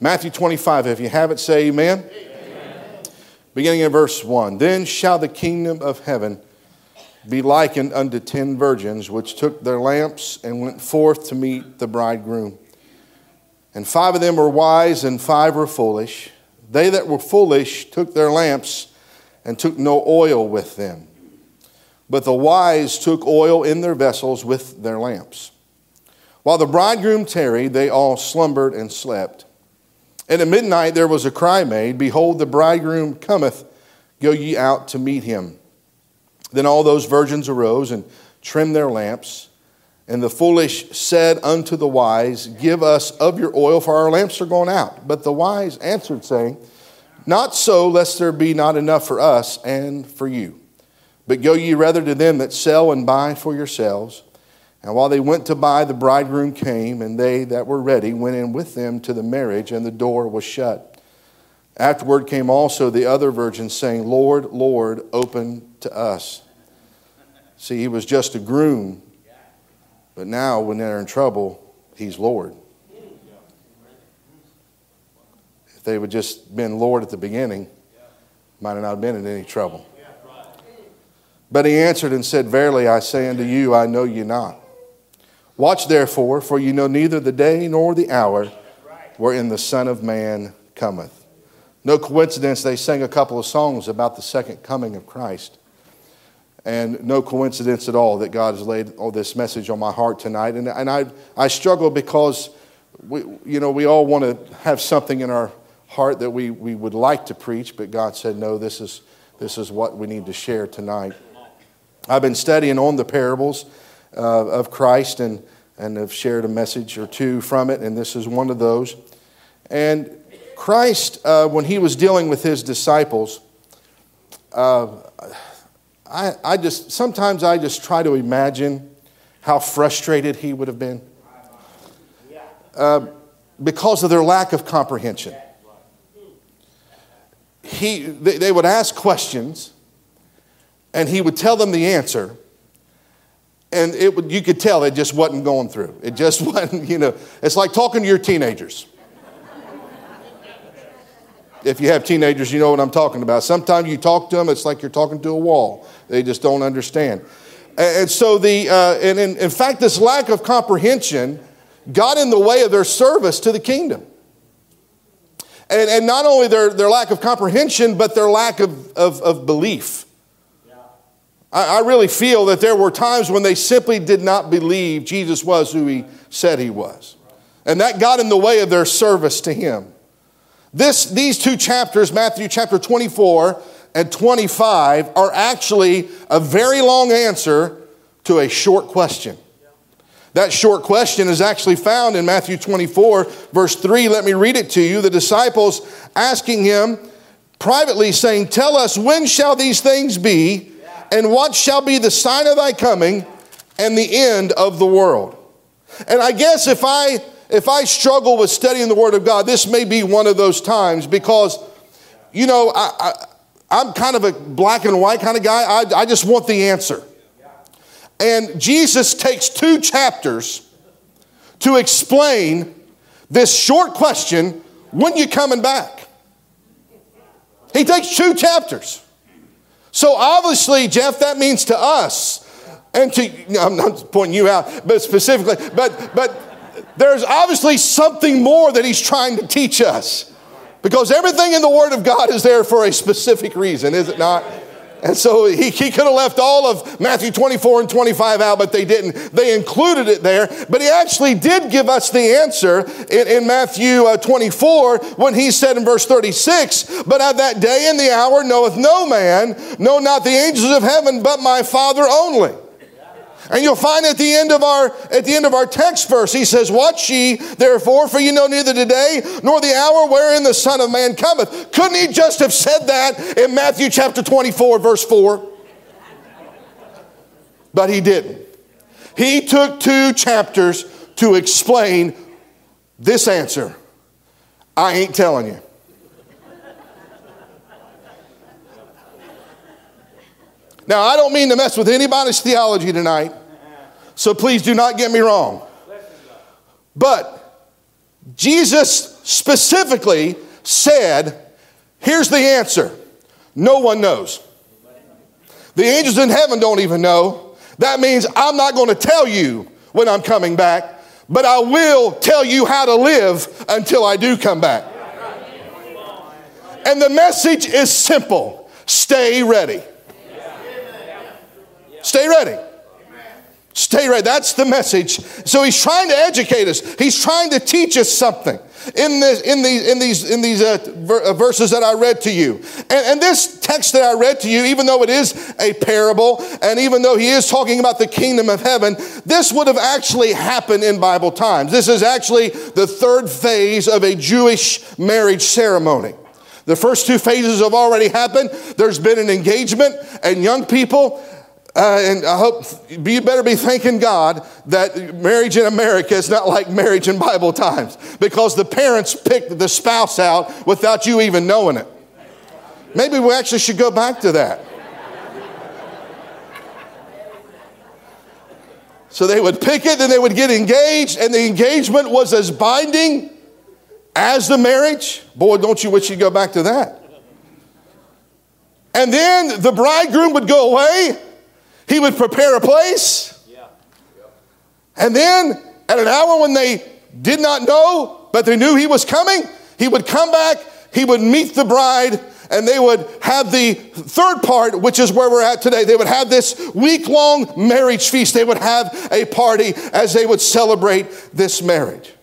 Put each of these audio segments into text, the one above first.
Matthew 25, if you have it, say amen. amen. Beginning in verse 1 Then shall the kingdom of heaven be likened unto ten virgins which took their lamps and went forth to meet the bridegroom. And five of them were wise, and five were foolish. They that were foolish took their lamps and took no oil with them. But the wise took oil in their vessels with their lamps. While the bridegroom tarried, they all slumbered and slept. And at midnight there was a cry made Behold, the bridegroom cometh, go ye out to meet him. Then all those virgins arose and trimmed their lamps. And the foolish said unto the wise, Give us of your oil, for our lamps are gone out. But the wise answered, saying, Not so, lest there be not enough for us and for you. But go ye rather to them that sell and buy for yourselves. And while they went to buy, the bridegroom came, and they that were ready went in with them to the marriage, and the door was shut. Afterward came also the other virgins, saying, Lord, Lord, open to us. See, he was just a groom, but now when they're in trouble, he's Lord. If they would just been Lord at the beginning, might not have not been in any trouble. But he answered and said, Verily I say unto you, I know you not. Watch therefore, for you know neither the day nor the hour wherein the Son of Man cometh. No coincidence, they sang a couple of songs about the second coming of Christ. And no coincidence at all that God has laid all this message on my heart tonight. And, and I, I struggle because we, you know, we all want to have something in our heart that we, we would like to preach, but God said, no, this is, this is what we need to share tonight. I've been studying on the parables uh, of Christ and, and have shared a message or two from it, and this is one of those. And Christ, uh, when he was dealing with his disciples, uh, I, I just sometimes I just try to imagine how frustrated he would have been uh, because of their lack of comprehension. He, they, they would ask questions, and he would tell them the answer, and it would, you could tell it just wasn't going through. It just wasn't, you know, it's like talking to your teenagers. If you have teenagers, you know what I'm talking about. Sometimes you talk to them, it's like you're talking to a wall. They just don't understand. And so, the, uh, and in, in fact, this lack of comprehension got in the way of their service to the kingdom. And, and not only their, their lack of comprehension, but their lack of, of, of belief. I, I really feel that there were times when they simply did not believe Jesus was who he said he was. And that got in the way of their service to him. This, these two chapters, Matthew chapter 24 and 25, are actually a very long answer to a short question. That short question is actually found in Matthew 24, verse 3. Let me read it to you. The disciples asking him privately, saying, Tell us, when shall these things be? And what shall be the sign of thy coming and the end of the world? And I guess if I if I struggle with studying the Word of God, this may be one of those times because, you know, I, I, am kind of a black and white kind of guy. I, I just want the answer. And Jesus takes two chapters to explain this short question when you coming back? He takes two chapters. So obviously, Jeff, that means to us, and to I'm not pointing you out, but specifically, but but there's obviously something more that he's trying to teach us. Because everything in the Word of God is there for a specific reason, is it not? And so he, he could have left all of Matthew 24 and 25 out, but they didn't. They included it there. But he actually did give us the answer in, in Matthew uh, 24 when he said in verse 36, But at that day and the hour knoweth no man, no, not the angels of heaven, but my Father only. And you'll find at the end of our at the end of our text verse, he says, Watch ye therefore, for you know neither the day nor the hour wherein the Son of Man cometh. Couldn't he just have said that in Matthew chapter 24, verse 4? But he didn't. He took two chapters to explain this answer. I ain't telling you. Now, I don't mean to mess with anybody's theology tonight, so please do not get me wrong. But Jesus specifically said, Here's the answer no one knows. The angels in heaven don't even know. That means I'm not going to tell you when I'm coming back, but I will tell you how to live until I do come back. And the message is simple stay ready. Stay ready. Stay ready. That's the message. So he's trying to educate us. He's trying to teach us something in, this, in these, in these, in these uh, ver- uh, verses that I read to you. And, and this text that I read to you, even though it is a parable, and even though he is talking about the kingdom of heaven, this would have actually happened in Bible times. This is actually the third phase of a Jewish marriage ceremony. The first two phases have already happened. There's been an engagement, and young people uh, and I hope you better be thanking God that marriage in America is not like marriage in Bible times because the parents picked the spouse out without you even knowing it. Maybe we actually should go back to that. So they would pick it, then they would get engaged, and the engagement was as binding as the marriage. Boy, don't you wish you'd go back to that. And then the bridegroom would go away he would prepare a place. And then at an hour when they did not know, but they knew he was coming, he would come back, he would meet the bride, and they would have the third part, which is where we're at today. They would have this week long marriage feast. They would have a party as they would celebrate this marriage.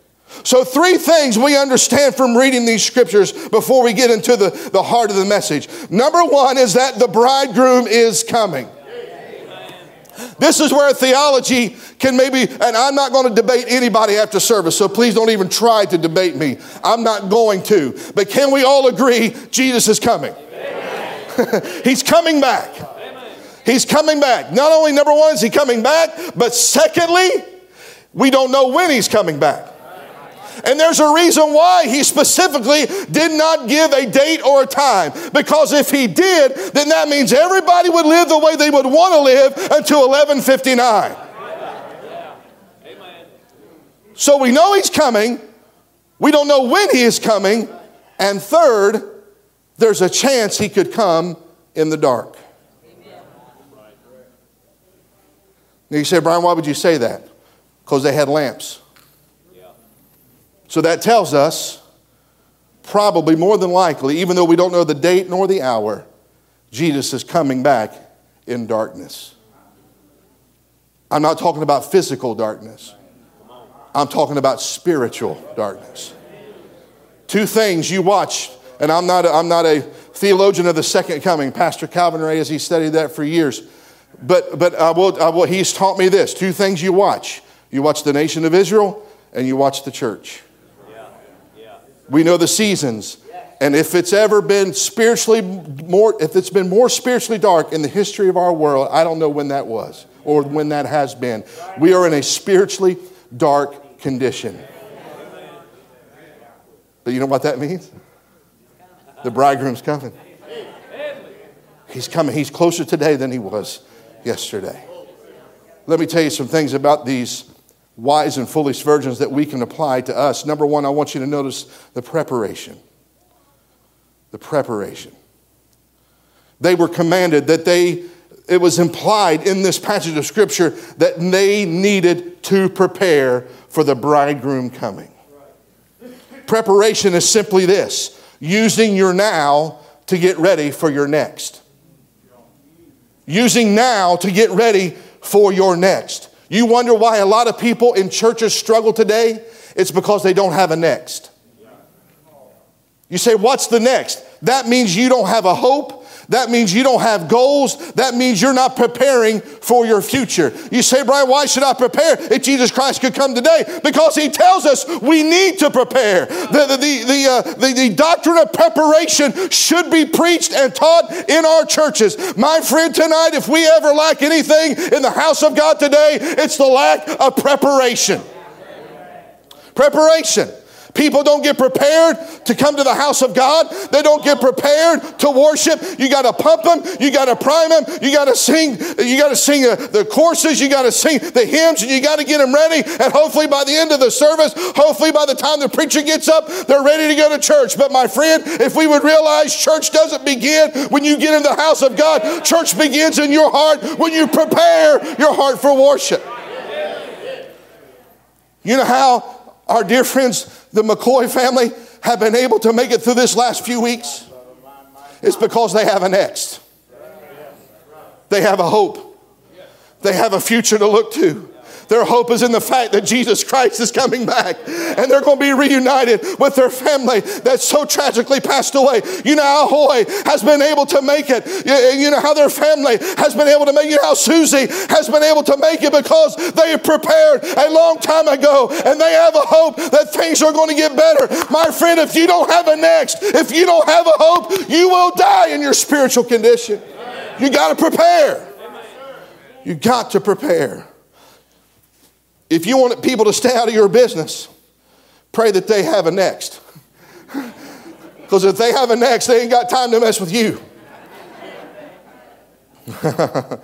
So, three things we understand from reading these scriptures before we get into the, the heart of the message. Number one is that the bridegroom is coming. This is where theology can maybe, and I'm not going to debate anybody after service, so please don't even try to debate me. I'm not going to. But can we all agree Jesus is coming? He's coming back. He's coming back. Not only, number one, is he coming back, but secondly, we don't know when he's coming back. And there's a reason why he specifically did not give a date or a time. Because if he did, then that means everybody would live the way they would want to live until 1159. So we know he's coming. We don't know when he is coming. And third, there's a chance he could come in the dark. Now you say, Brian, why would you say that? Because they had lamps. So that tells us, probably more than likely, even though we don't know the date nor the hour, Jesus is coming back in darkness. I'm not talking about physical darkness, I'm talking about spiritual darkness. Two things you watch, and I'm not a, I'm not a theologian of the second coming. Pastor Calvin Ray, as he studied that for years. But, but I will, I will, he's taught me this two things you watch you watch the nation of Israel, and you watch the church. We know the seasons. And if it's ever been spiritually more, if it's been more spiritually dark in the history of our world, I don't know when that was or when that has been. We are in a spiritually dark condition. But you know what that means? The bridegroom's coming. He's coming. He's closer today than he was yesterday. Let me tell you some things about these wise and foolish virgins that we can apply to us. Number one, I want you to notice the preparation. The preparation. They were commanded that they, it was implied in this passage of Scripture that they needed to prepare for the bridegroom coming. Preparation is simply this using your now to get ready for your next. Using now to get ready for your next. You wonder why a lot of people in churches struggle today? It's because they don't have a next. You say, What's the next? That means you don't have a hope. That means you don't have goals. That means you're not preparing for your future. You say, Brian, why should I prepare if Jesus Christ could come today? Because he tells us we need to prepare. The, the, the, the, uh, the, the doctrine of preparation should be preached and taught in our churches. My friend, tonight, if we ever lack anything in the house of God today, it's the lack of preparation. Preparation. People don't get prepared to come to the house of God. They don't get prepared to worship. You got to pump them. You got to prime them. You got to sing. You got to sing uh, the courses. You got to sing the hymns, and you got to get them ready. And hopefully, by the end of the service, hopefully by the time the preacher gets up, they're ready to go to church. But my friend, if we would realize church doesn't begin when you get in the house of God, church begins in your heart when you prepare your heart for worship. You know how our dear friends, the McCoy family, have been able to make it through this last few weeks? It's because they have a next. They have a hope. They have a future to look to. Their hope is in the fact that Jesus Christ is coming back and they're going to be reunited with their family that so tragically passed away. You know how Hoy has been able to make it. You know how their family has been able to make it. You know how Susie has been able to make it because they prepared a long time ago and they have a hope that things are going to get better. My friend, if you don't have a next, if you don't have a hope, you will die in your spiritual condition. You got to prepare. You got to prepare. If you want people to stay out of your business, pray that they have a next. Because if they have a next, they ain't got time to mess with you. uh,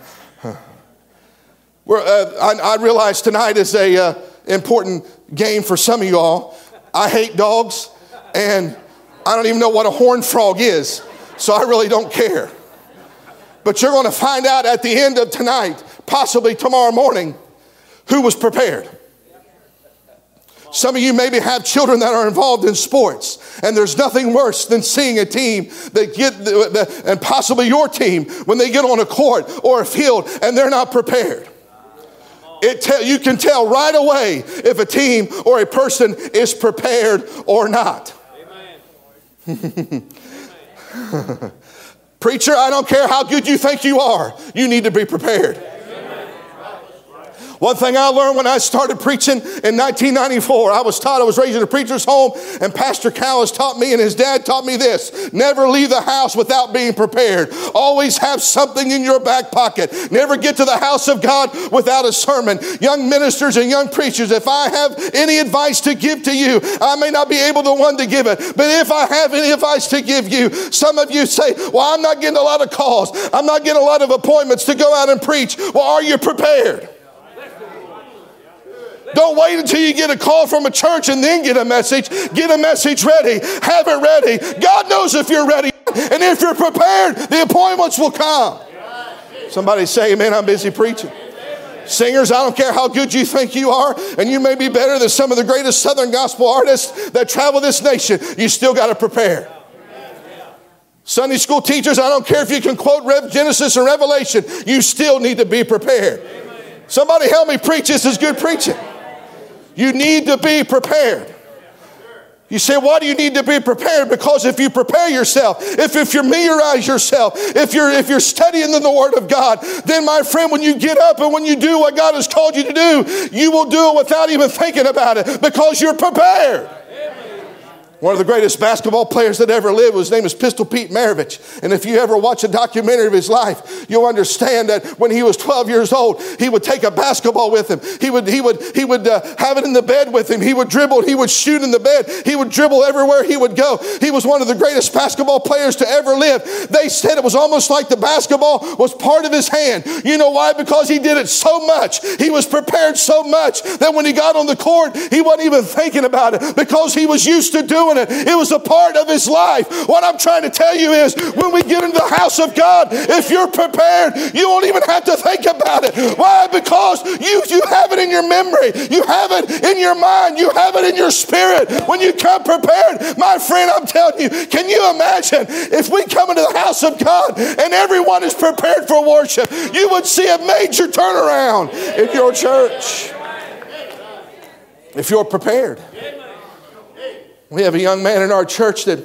I, I, realize tonight is a uh, important game for some of y'all. I hate dogs, and I don't even know what a horned frog is, so I really don't care. But you're going to find out at the end of tonight, possibly tomorrow morning, who was prepared. Some of you maybe have children that are involved in sports, and there's nothing worse than seeing a team that get, and possibly your team, when they get on a court or a field and they're not prepared. It tell, you can tell right away if a team or a person is prepared or not. Preacher, I don't care how good you think you are, you need to be prepared. One thing I learned when I started preaching in 1994, I was taught, I was raised in a preacher's home, and Pastor Callis taught me, and his dad taught me this never leave the house without being prepared. Always have something in your back pocket. Never get to the house of God without a sermon. Young ministers and young preachers, if I have any advice to give to you, I may not be able to one to give it, but if I have any advice to give you, some of you say, Well, I'm not getting a lot of calls, I'm not getting a lot of appointments to go out and preach. Well, are you prepared? Don't wait until you get a call from a church and then get a message. Get a message ready. Have it ready. God knows if you're ready. And if you're prepared, the appointments will come. Somebody say, Amen. I'm busy preaching. Singers, I don't care how good you think you are, and you may be better than some of the greatest Southern gospel artists that travel this nation. You still got to prepare. Sunday school teachers, I don't care if you can quote Genesis and Revelation, you still need to be prepared. Somebody help me preach. This is good preaching. You need to be prepared. You say, why do you need to be prepared? Because if you prepare yourself, if, if you familiarize yourself, if you're if you're studying in the Word of God, then my friend, when you get up and when you do what God has called you to do, you will do it without even thinking about it because you're prepared. One of the greatest basketball players that ever lived, his name is Pistol Pete Maravich. And if you ever watch a documentary of his life, you'll understand that when he was 12 years old, he would take a basketball with him. He would, he would, he would uh, have it in the bed with him. He would dribble. He would shoot in the bed. He would dribble everywhere he would go. He was one of the greatest basketball players to ever live. They said it was almost like the basketball was part of his hand. You know why? Because he did it so much. He was prepared so much that when he got on the court, he wasn't even thinking about it because he was used to doing doing it. It was a part of his life. What I'm trying to tell you is when we get into the house of God, if you're prepared, you won't even have to think about it. Why? Because you, you have it in your memory, you have it in your mind, you have it in your spirit. When you come prepared, my friend, I'm telling you, can you imagine if we come into the house of God and everyone is prepared for worship, you would see a major turnaround in your church. If you're prepared. We have a young man in our church that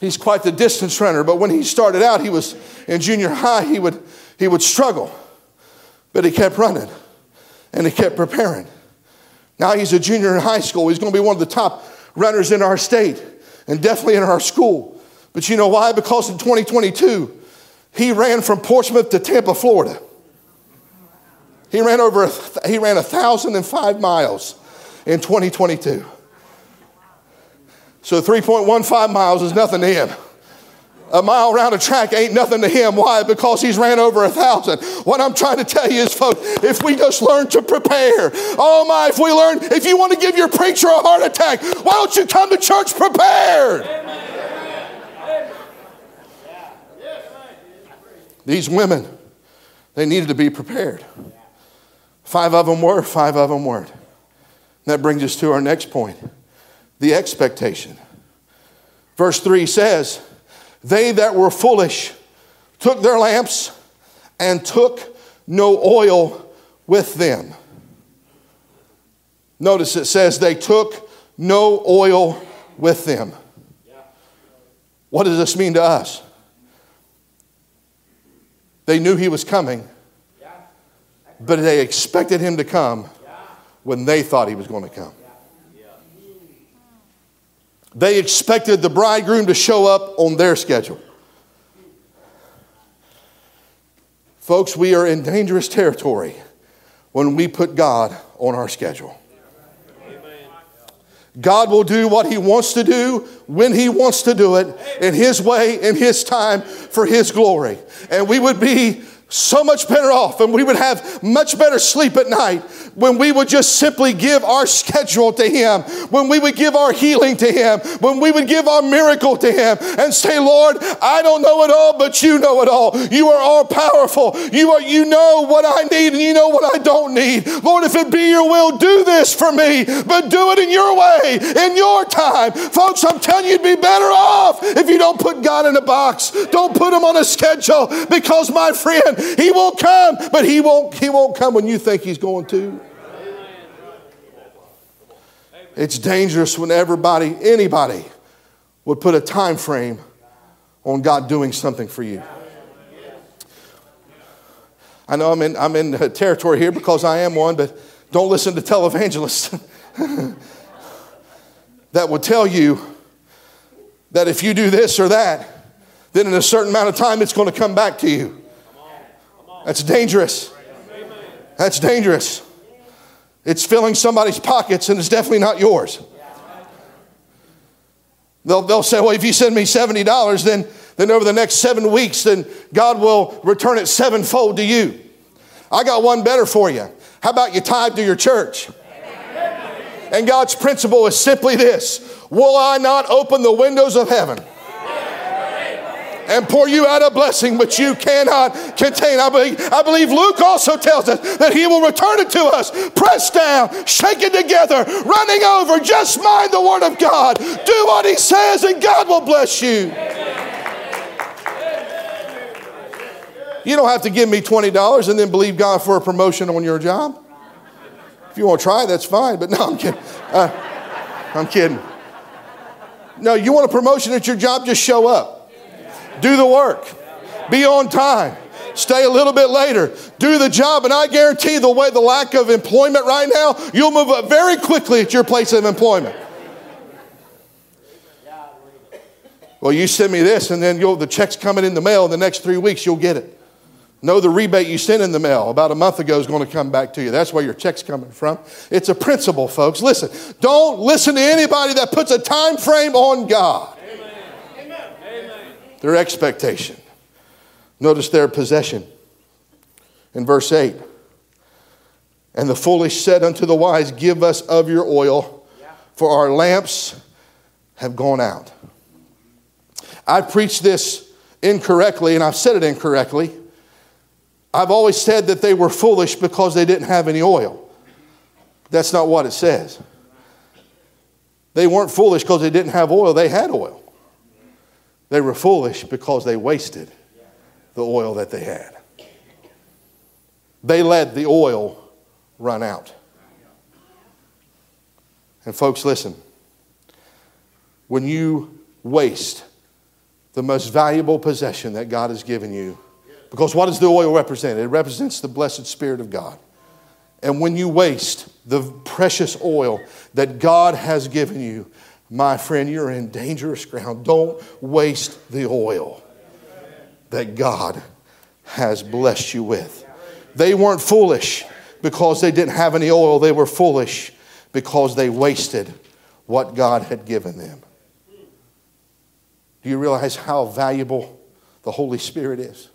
he's quite the distance runner, but when he started out, he was in junior high, he would, he would struggle. But he kept running and he kept preparing. Now he's a junior in high school. He's going to be one of the top runners in our state and definitely in our school. But you know why? Because in 2022, he ran from Portsmouth to Tampa, Florida. He ran over, he ran 1,005 miles in 2022. So 3.15 miles is nothing to him. A mile around a track ain't nothing to him. Why? Because he's ran over a thousand. What I'm trying to tell you is, folks, if we just learn to prepare, oh my, if we learn, if you want to give your preacher a heart attack, why don't you come to church prepared? These women, they needed to be prepared. Five of them were, five of them weren't. That brings us to our next point the expectation. Verse 3 says, They that were foolish took their lamps and took no oil with them. Notice it says they took no oil with them. What does this mean to us? They knew he was coming, but they expected him to come when they thought he was going to come. They expected the bridegroom to show up on their schedule. Folks, we are in dangerous territory when we put God on our schedule. God will do what He wants to do when He wants to do it in His way, in His time, for His glory. And we would be so much better off and we would have much better sleep at night when we would just simply give our schedule to Him, when we would give our healing to Him, when we would give our miracle to Him and say, Lord, I don't know it all, but you know it all. You are all powerful. You, are, you know what I need and you know what I don't need. Lord, if it be your will, do this for me, but do it in your way, in your time. Folks, I'm telling you, you'd be better off if you don't put God in a box. Don't put Him on a schedule because, my friend, he will come, but he won't, he won't come when you think he's going to. It's dangerous when everybody, anybody, would put a time frame on God doing something for you. I know I'm in, I'm in territory here because I am one, but don't listen to televangelists that would tell you that if you do this or that, then in a certain amount of time it's going to come back to you. That's dangerous. That's dangerous. It's filling somebody's pockets and it's definitely not yours. They'll, they'll say, well, if you send me $70, then, then over the next seven weeks, then God will return it sevenfold to you. I got one better for you. How about you tithe to your church? And God's principle is simply this Will I not open the windows of heaven? And pour you out a blessing which you cannot contain. I believe, I believe Luke also tells us that he will return it to us, pressed down, shaken together, running over. Just mind the word of God. Do what he says, and God will bless you. You don't have to give me $20 and then believe God for a promotion on your job. If you want to try, that's fine, but no, I'm kidding. Uh, I'm kidding. No, you want a promotion at your job, just show up. Do the work. Be on time. Stay a little bit later. Do the job. And I guarantee the way the lack of employment right now, you'll move up very quickly at your place of employment. Well, you send me this, and then the check's coming in the mail in the next three weeks, you'll get it. No, the rebate you sent in the mail about a month ago is going to come back to you. That's where your check's coming from. It's a principle, folks. Listen, don't listen to anybody that puts a time frame on God their expectation. Notice their possession. In verse 8, and the foolish said unto the wise, Give us of your oil, for our lamps have gone out. I preached this incorrectly, and I've said it incorrectly. I've always said that they were foolish because they didn't have any oil. That's not what it says. They weren't foolish because they didn't have oil, they had oil. They were foolish because they wasted the oil that they had. They let the oil run out. And, folks, listen when you waste the most valuable possession that God has given you, because what does the oil represent? It represents the blessed Spirit of God. And when you waste the precious oil that God has given you, my friend, you're in dangerous ground. Don't waste the oil that God has blessed you with. They weren't foolish because they didn't have any oil, they were foolish because they wasted what God had given them. Do you realize how valuable the Holy Spirit is?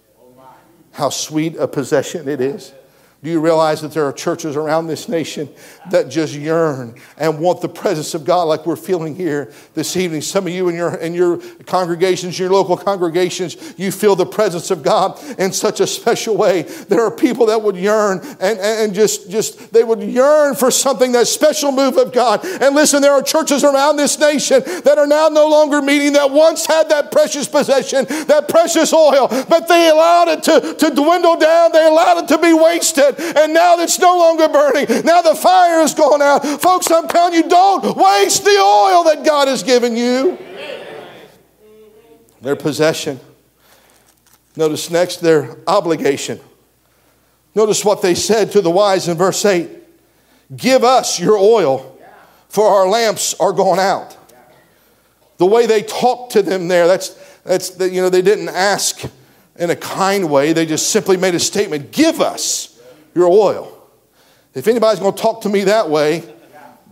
How sweet a possession it is? Do you realize that there are churches around this nation that just yearn and want the presence of God like we're feeling here this evening? Some of you in your, in your congregations, your local congregations, you feel the presence of God in such a special way. There are people that would yearn and, and just, just, they would yearn for something, that special move of God. And listen, there are churches around this nation that are now no longer meeting that once had that precious possession, that precious oil, but they allowed it to, to dwindle down, they allowed it to be wasted and now it's no longer burning. Now the fire has gone out. Folks, I'm telling you, don't waste the oil that God has given you. Their possession. Notice next their obligation. Notice what they said to the wise in verse 8 Give us your oil, for our lamps are gone out. The way they talked to them there, that's, that's you know, they didn't ask in a kind way. They just simply made a statement Give us your oil. If anybody's going to talk to me that way,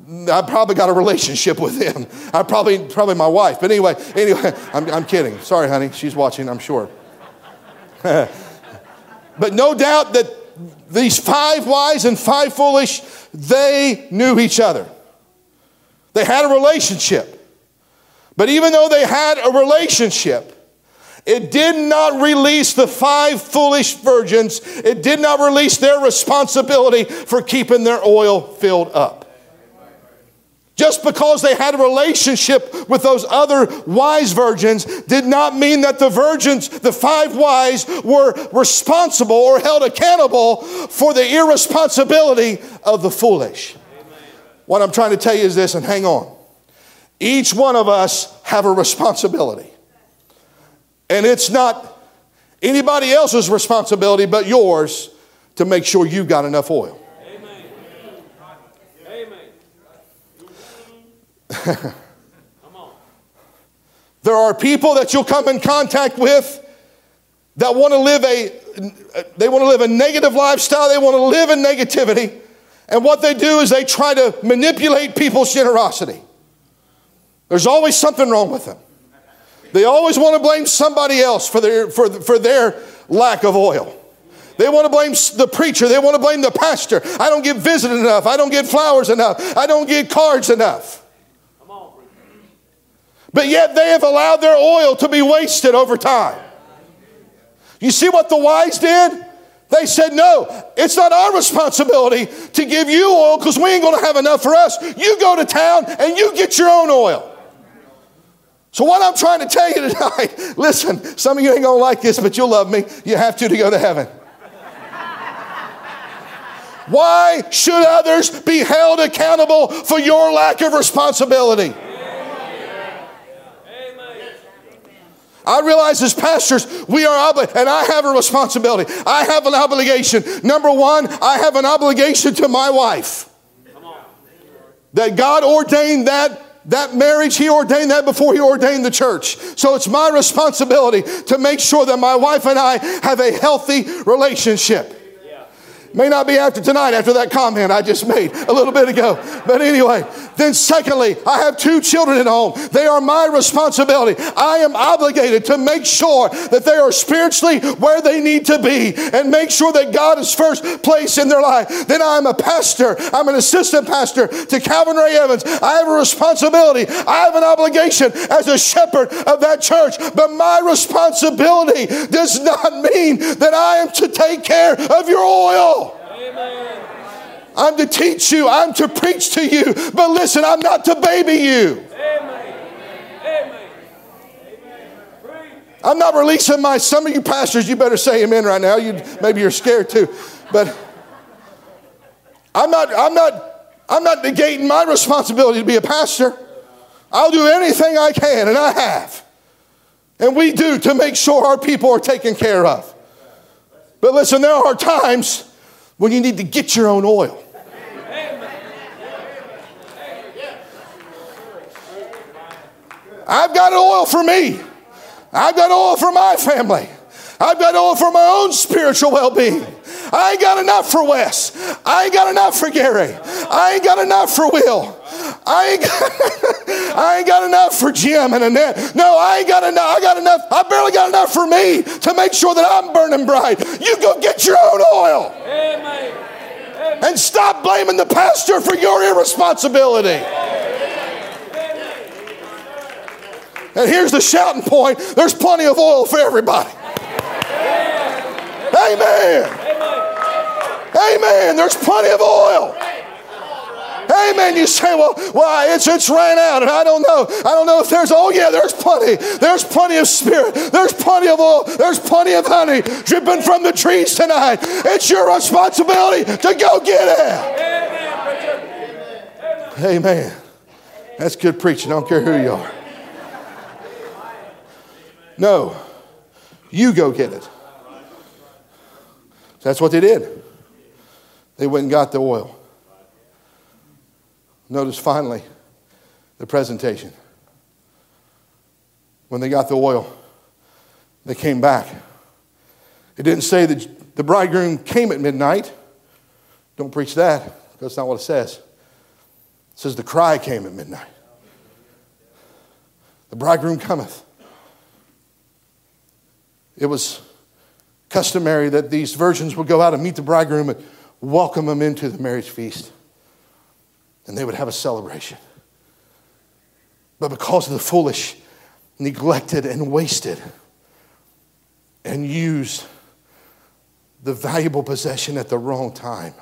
I probably got a relationship with him. I probably, probably my wife. But anyway, anyway, I'm, I'm kidding. Sorry, honey. She's watching, I'm sure. but no doubt that these five wise and five foolish, they knew each other. They had a relationship. But even though they had a relationship, it did not release the five foolish virgins. It did not release their responsibility for keeping their oil filled up. Just because they had a relationship with those other wise virgins did not mean that the virgins, the five wise, were responsible or held accountable for the irresponsibility of the foolish. What I'm trying to tell you is this, and hang on. Each one of us have a responsibility. And it's not anybody else's responsibility but yours to make sure you've got enough oil. Amen. Amen. Come on. There are people that you'll come in contact with that want to live a they want to live a negative lifestyle they want to live in negativity and what they do is they try to manipulate people's generosity there's always something wrong with them they always want to blame somebody else for their, for, for their lack of oil. They want to blame the preacher. They want to blame the pastor. I don't get visited enough. I don't get flowers enough. I don't get cards enough. But yet they have allowed their oil to be wasted over time. You see what the wise did? They said, No, it's not our responsibility to give you oil because we ain't going to have enough for us. You go to town and you get your own oil. So, what I'm trying to tell you tonight, listen, some of you ain't gonna like this, but you'll love me. You have to to go to heaven. Why should others be held accountable for your lack of responsibility? I realize as pastors, we are obligated, and I have a responsibility. I have an obligation. Number one, I have an obligation to my wife. That God ordained that that marriage, he ordained that before he ordained the church. So it's my responsibility to make sure that my wife and I have a healthy relationship. May not be after tonight, after that comment I just made a little bit ago. But anyway, then secondly, I have two children at home. They are my responsibility. I am obligated to make sure that they are spiritually where they need to be and make sure that God is first place in their life. Then I'm a pastor. I'm an assistant pastor to Calvin Ray Evans. I have a responsibility. I have an obligation as a shepherd of that church. But my responsibility does not mean that I am to take care of your oil. I'm to teach you, I'm to preach to you, but listen, I'm not to baby you. I'm not releasing my, some of you pastors, you better say amen right now. You, maybe you're scared too. But I'm not, I'm not, I'm not negating my responsibility to be a pastor. I'll do anything I can, and I have. And we do to make sure our people are taken care of. But listen, there are times when you need to get your own oil. I've got oil for me. I've got oil for my family. I've got oil for my own spiritual well being. I ain't got enough for Wes. I ain't got enough for Gary. I ain't got enough for Will. I ain't got, I ain't got enough for Jim and Annette. No, I ain't got enough. I got enough. I barely got enough for me to make sure that I'm burning bright. You go get your own oil. Amen. And stop blaming the pastor for your irresponsibility. And here's the shouting point there's plenty of oil for everybody. Amen. Amen. There's plenty of oil. Amen. You say, well, why? it's it's ran out, and I don't know. I don't know if there's. Oh yeah, there's plenty. There's plenty of spirit. There's plenty of oil. There's plenty of honey dripping from the trees tonight. It's your responsibility to go get it. Amen. That's good preaching. I don't care who you are. No, you go get it. That's what they did. They went and got the oil. Notice finally the presentation. When they got the oil, they came back. It didn't say that the bridegroom came at midnight. Don't preach that. Because that's not what it says. It says the cry came at midnight. The bridegroom cometh. It was customary that these virgins would go out and meet the bridegroom and welcome him into the marriage feast. And they would have a celebration. But because of the foolish, neglected, and wasted, and used the valuable possession at the wrong time,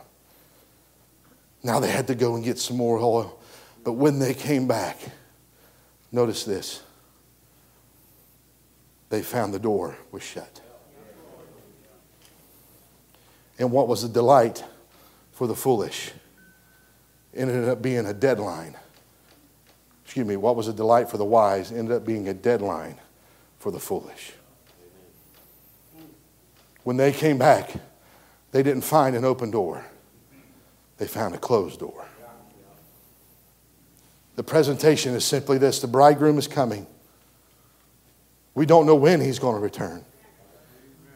now they had to go and get some more oil. But when they came back, notice this they found the door was shut. And what was a delight for the foolish ended up being a deadline. Excuse me, what was a delight for the wise ended up being a deadline for the foolish. When they came back, they didn't find an open door, they found a closed door. The presentation is simply this the bridegroom is coming. We don't know when he's going to return.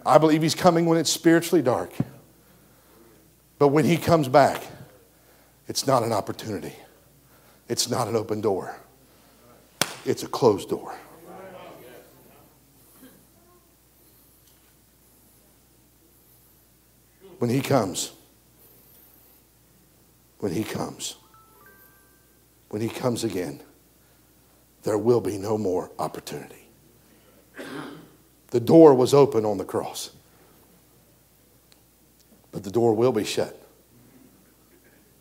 I believe he's coming when it's spiritually dark. But when he comes back, it's not an opportunity, it's not an open door, it's a closed door. When he comes, when he comes, when he comes again, there will be no more opportunity. The door was open on the cross but the door will be shut.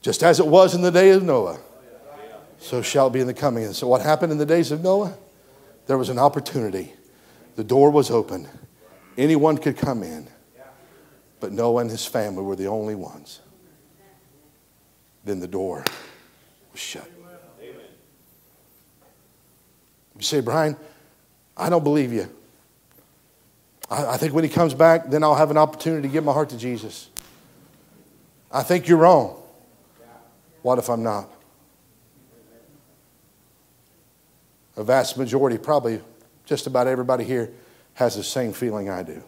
Just as it was in the day of Noah, so shall it be in the coming. And so, what happened in the days of Noah? There was an opportunity. The door was open. Anyone could come in, but Noah and his family were the only ones. Then the door was shut. You say, Brian, I don't believe you. I, I think when he comes back, then I'll have an opportunity to give my heart to Jesus. I think you're wrong. What if I'm not? A vast majority, probably just about everybody here, has the same feeling I do.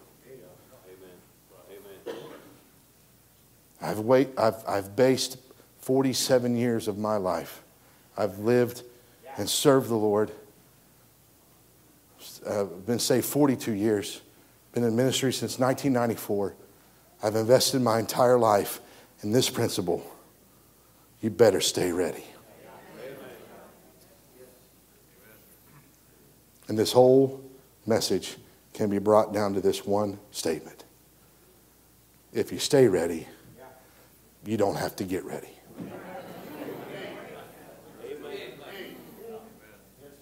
I've, wait, I've, I've based 47 years of my life. I've lived and served the Lord. I've uh, been saved 42 years. Been in ministry since 1994. I've invested my entire life in this principle, you better stay ready. And this whole message can be brought down to this one statement. If you stay ready, you don't have to get ready.